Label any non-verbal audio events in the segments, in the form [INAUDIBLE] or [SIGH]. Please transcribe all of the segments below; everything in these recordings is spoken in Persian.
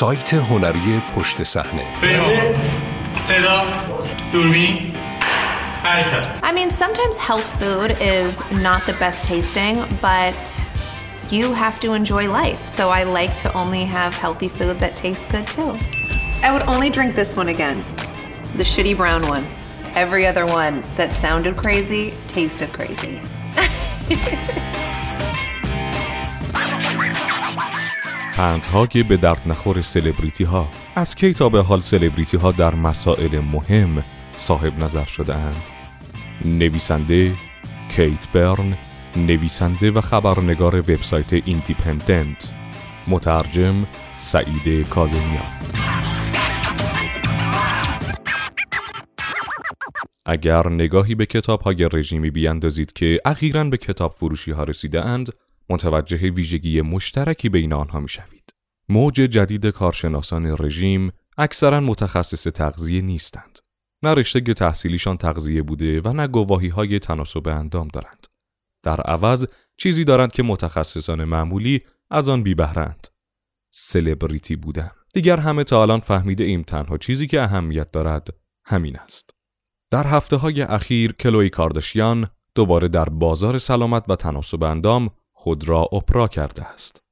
سایت هنری پشت صحنه صدا دوربین I mean, sometimes health food is not the best tasting, but you have to enjoy life. So I like to only have healthy food that tastes good too. I would only drink this one again the shitty brown one. Every other one that sounded crazy tasted crazy. [LAUGHS] پندهای به درد نخور سلبریتی ها از کی تا به حال سلبریتی ها در مسائل مهم صاحب نظر شده اند نویسنده کیت برن نویسنده و خبرنگار وبسایت ایندیپندنت. مترجم سعید کاظمیان. اگر نگاهی به کتاب های رژیمی بیاندازید که اخیرا به کتاب فروشی ها رسیده اند متوجه ویژگی مشترکی بین آنها می شوید. موج جدید کارشناسان رژیم اکثرا متخصص تغذیه نیستند. نه رشته تحصیلیشان تغذیه بوده و نه گواهی های تناسب اندام دارند. در عوض چیزی دارند که متخصصان معمولی از آن بی بهرند. سلبریتی بودن. دیگر همه تا الان فهمیده ایم تنها چیزی که اهمیت دارد همین است. در هفته های اخیر کلوی کاردشیان دوباره در بازار سلامت و تناسب اندام خود را اپرا کرده است.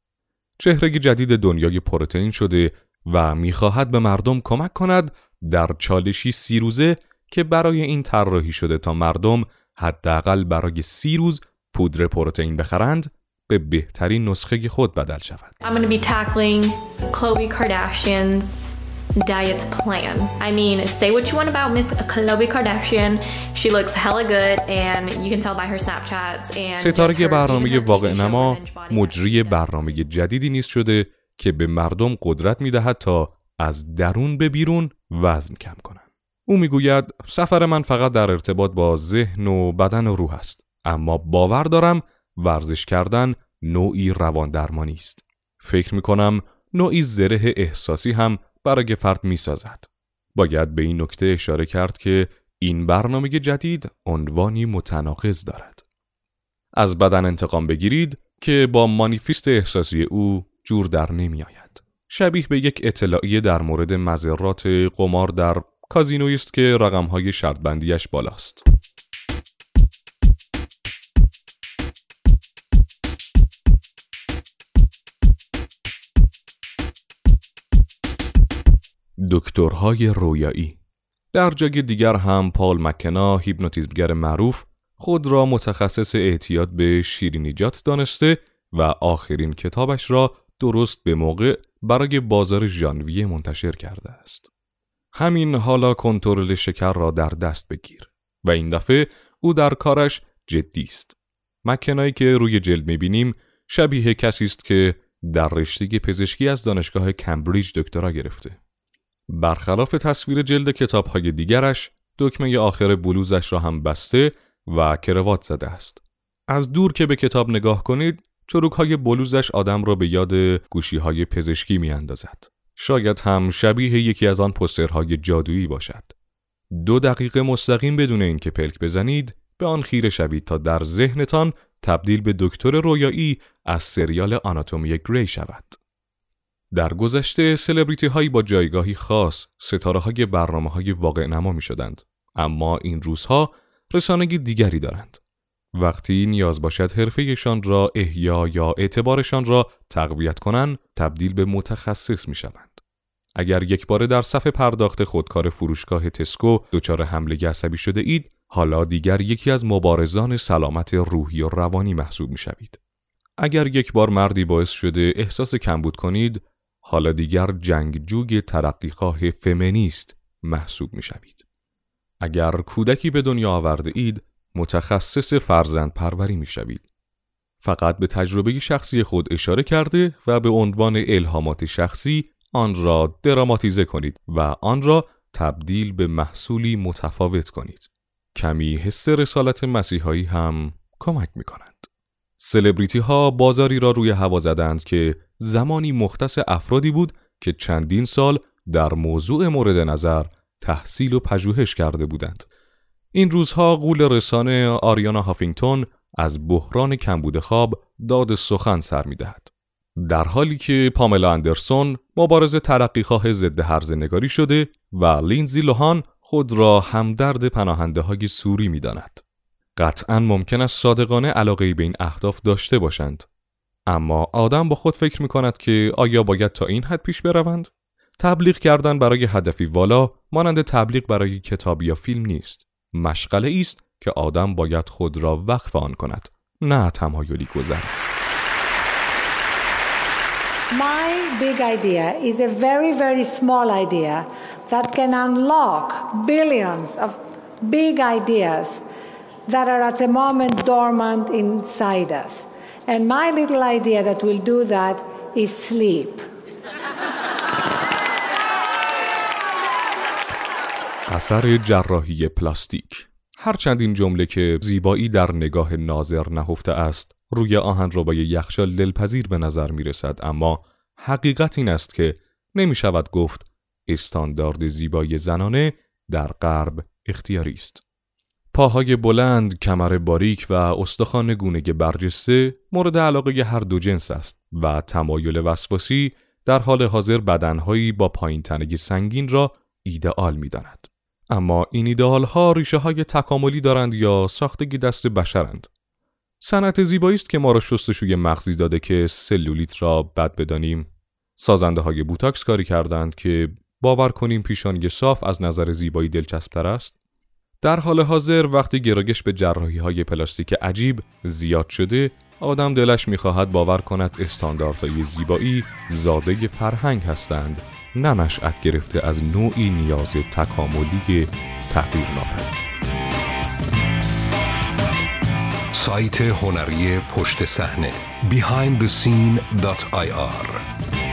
چهره جدید دنیای پروتئین شده و می‌خواهد به مردم کمک کند در چالشی سی روزه که برای این طراحی شده تا مردم حداقل برای سی روز پودر پروتئین بخرند به بهترین نسخه خود بدل شود. I'm be tackling Khloe Kardashian's diet plan. I mean, say what you want about Miss Khloe Kardashian. She looks hella good and you can tell by her Snapchats and ستاره برنامه واقع نما مجری برنامه جدیدی نیست شده که به مردم قدرت می‌دهد تا از درون به بیرون وزن کم کنند. او می‌گوید سفر من فقط در ارتباط با ذهن و بدن و روح است اما باور دارم ورزش کردن نوعی روان درمانی است. فکر می کنم نوعی زره احساسی هم برای فرد می سازد. باید به این نکته اشاره کرد که این برنامه جدید عنوانی متناقض دارد. از بدن انتقام بگیرید که با مانیفیست احساسی او جور در نمی آید. شبیه به یک اطلاعیه در مورد مذرات قمار در کازینویی است که رقمهای شرط بندیش بالاست. دکترهای رویایی در جای دیگر هم پال مکنا هیپنوتیزمگر معروف خود را متخصص اعتیاد به شیرینیجات دانسته و آخرین کتابش را درست به موقع برای بازار ژانویه منتشر کرده است. همین حالا کنترل شکر را در دست بگیر و این دفعه او در کارش جدی است. مکنایی که روی جلد می‌بینیم شبیه کسی است که در رشته پزشکی از دانشگاه کمبریج دکترا گرفته. برخلاف تصویر جلد کتاب های دیگرش دکمه آخر بلوزش را هم بسته و کروات زده است. از دور که به کتاب نگاه کنید چروک های بلوزش آدم را به یاد گوشی های پزشکی می اندازد. شاید هم شبیه یکی از آن پسترهای جادویی باشد. دو دقیقه مستقیم بدون اینکه پلک بزنید به آن خیره شوید تا در ذهنتان تبدیل به دکتر رویایی از سریال آناتومی گری شود. در گذشته سلبریتی هایی با جایگاهی خاص ستاره های برنامه های واقع نما می شدند. اما این روزها رسانگی دیگری دارند. وقتی نیاز باشد حرفهشان را احیا یا اعتبارشان را تقویت کنند تبدیل به متخصص می شوند. اگر یک بار در صف پرداخت خودکار فروشگاه تسکو دچار حمله عصبی شده اید حالا دیگر یکی از مبارزان سلامت روحی و روانی محسوب می شوید. اگر یک بار مردی باعث شده احساس کمبود کنید حالا دیگر جنگجوی ترقیخواه فمینیست محسوب می شوید. اگر کودکی به دنیا آورده اید متخصص فرزند پروری می شوید. فقط به تجربه شخصی خود اشاره کرده و به عنوان الهامات شخصی آن را دراماتیزه کنید و آن را تبدیل به محصولی متفاوت کنید. کمی حس رسالت مسیحایی هم کمک می کنند. سلبریتی ها بازاری را روی هوا زدند که زمانی مختص افرادی بود که چندین سال در موضوع مورد نظر تحصیل و پژوهش کرده بودند. این روزها قول رسانه آریانا هافینگتون از بحران کمبود خواب داد سخن سر می دهد. در حالی که پاملا اندرسون مبارز ترقیخواه ضد هرز نگاری شده و لینزی لوهان خود را همدرد پناهنده های سوری می داند. قطعا ممکن است صادقانه علاقه به این اهداف داشته باشند. اما آدم با خود فکر می کند که آیا باید تا این حد پیش بروند؟ تبلیغ کردن برای هدفی والا مانند تبلیغ برای کتاب یا فیلم نیست. مشغله است که آدم باید خود را وقف آن کند نه تمایلی گذر My big idea is a very very small idea that can unlock billions of big ideas that are at the moment dormant inside us. And my little idea that will do that is sleep. اثر جراحی پلاستیک هرچند این جمله که زیبایی در نگاه ناظر نهفته است روی آهن ربای یخچال دلپذیر به نظر می رسد اما حقیقت این است که نمی شود گفت استاندارد زیبایی زنانه در غرب اختیاری است. پاهای بلند، کمر باریک و استخوان گونه برجسته مورد علاقه هر دو جنس است و تمایل وسواسی در حال حاضر بدنهایی با پایین تنگی سنگین را ایدئال می داند. اما این ایدئال ها ریشه های تکاملی دارند یا ساختگی دست بشرند. صنعت زیبایی است که ما را شستشوی مغزی داده که سلولیت را بد بدانیم. سازنده های بوتاکس کاری کردند که باور کنیم پیشانی صاف از نظر زیبایی دلچسبتر است. در حال حاضر وقتی گرایش به جراحی های پلاستیک عجیب زیاد شده آدم دلش می‌خواهد باور کند استانداردهای زیبایی زاده فرهنگ هستند نه نشأت گرفته از نوعی نیاز تکاملی تغییر ناپذیر سایت هنری پشت صحنه behindthescene.ir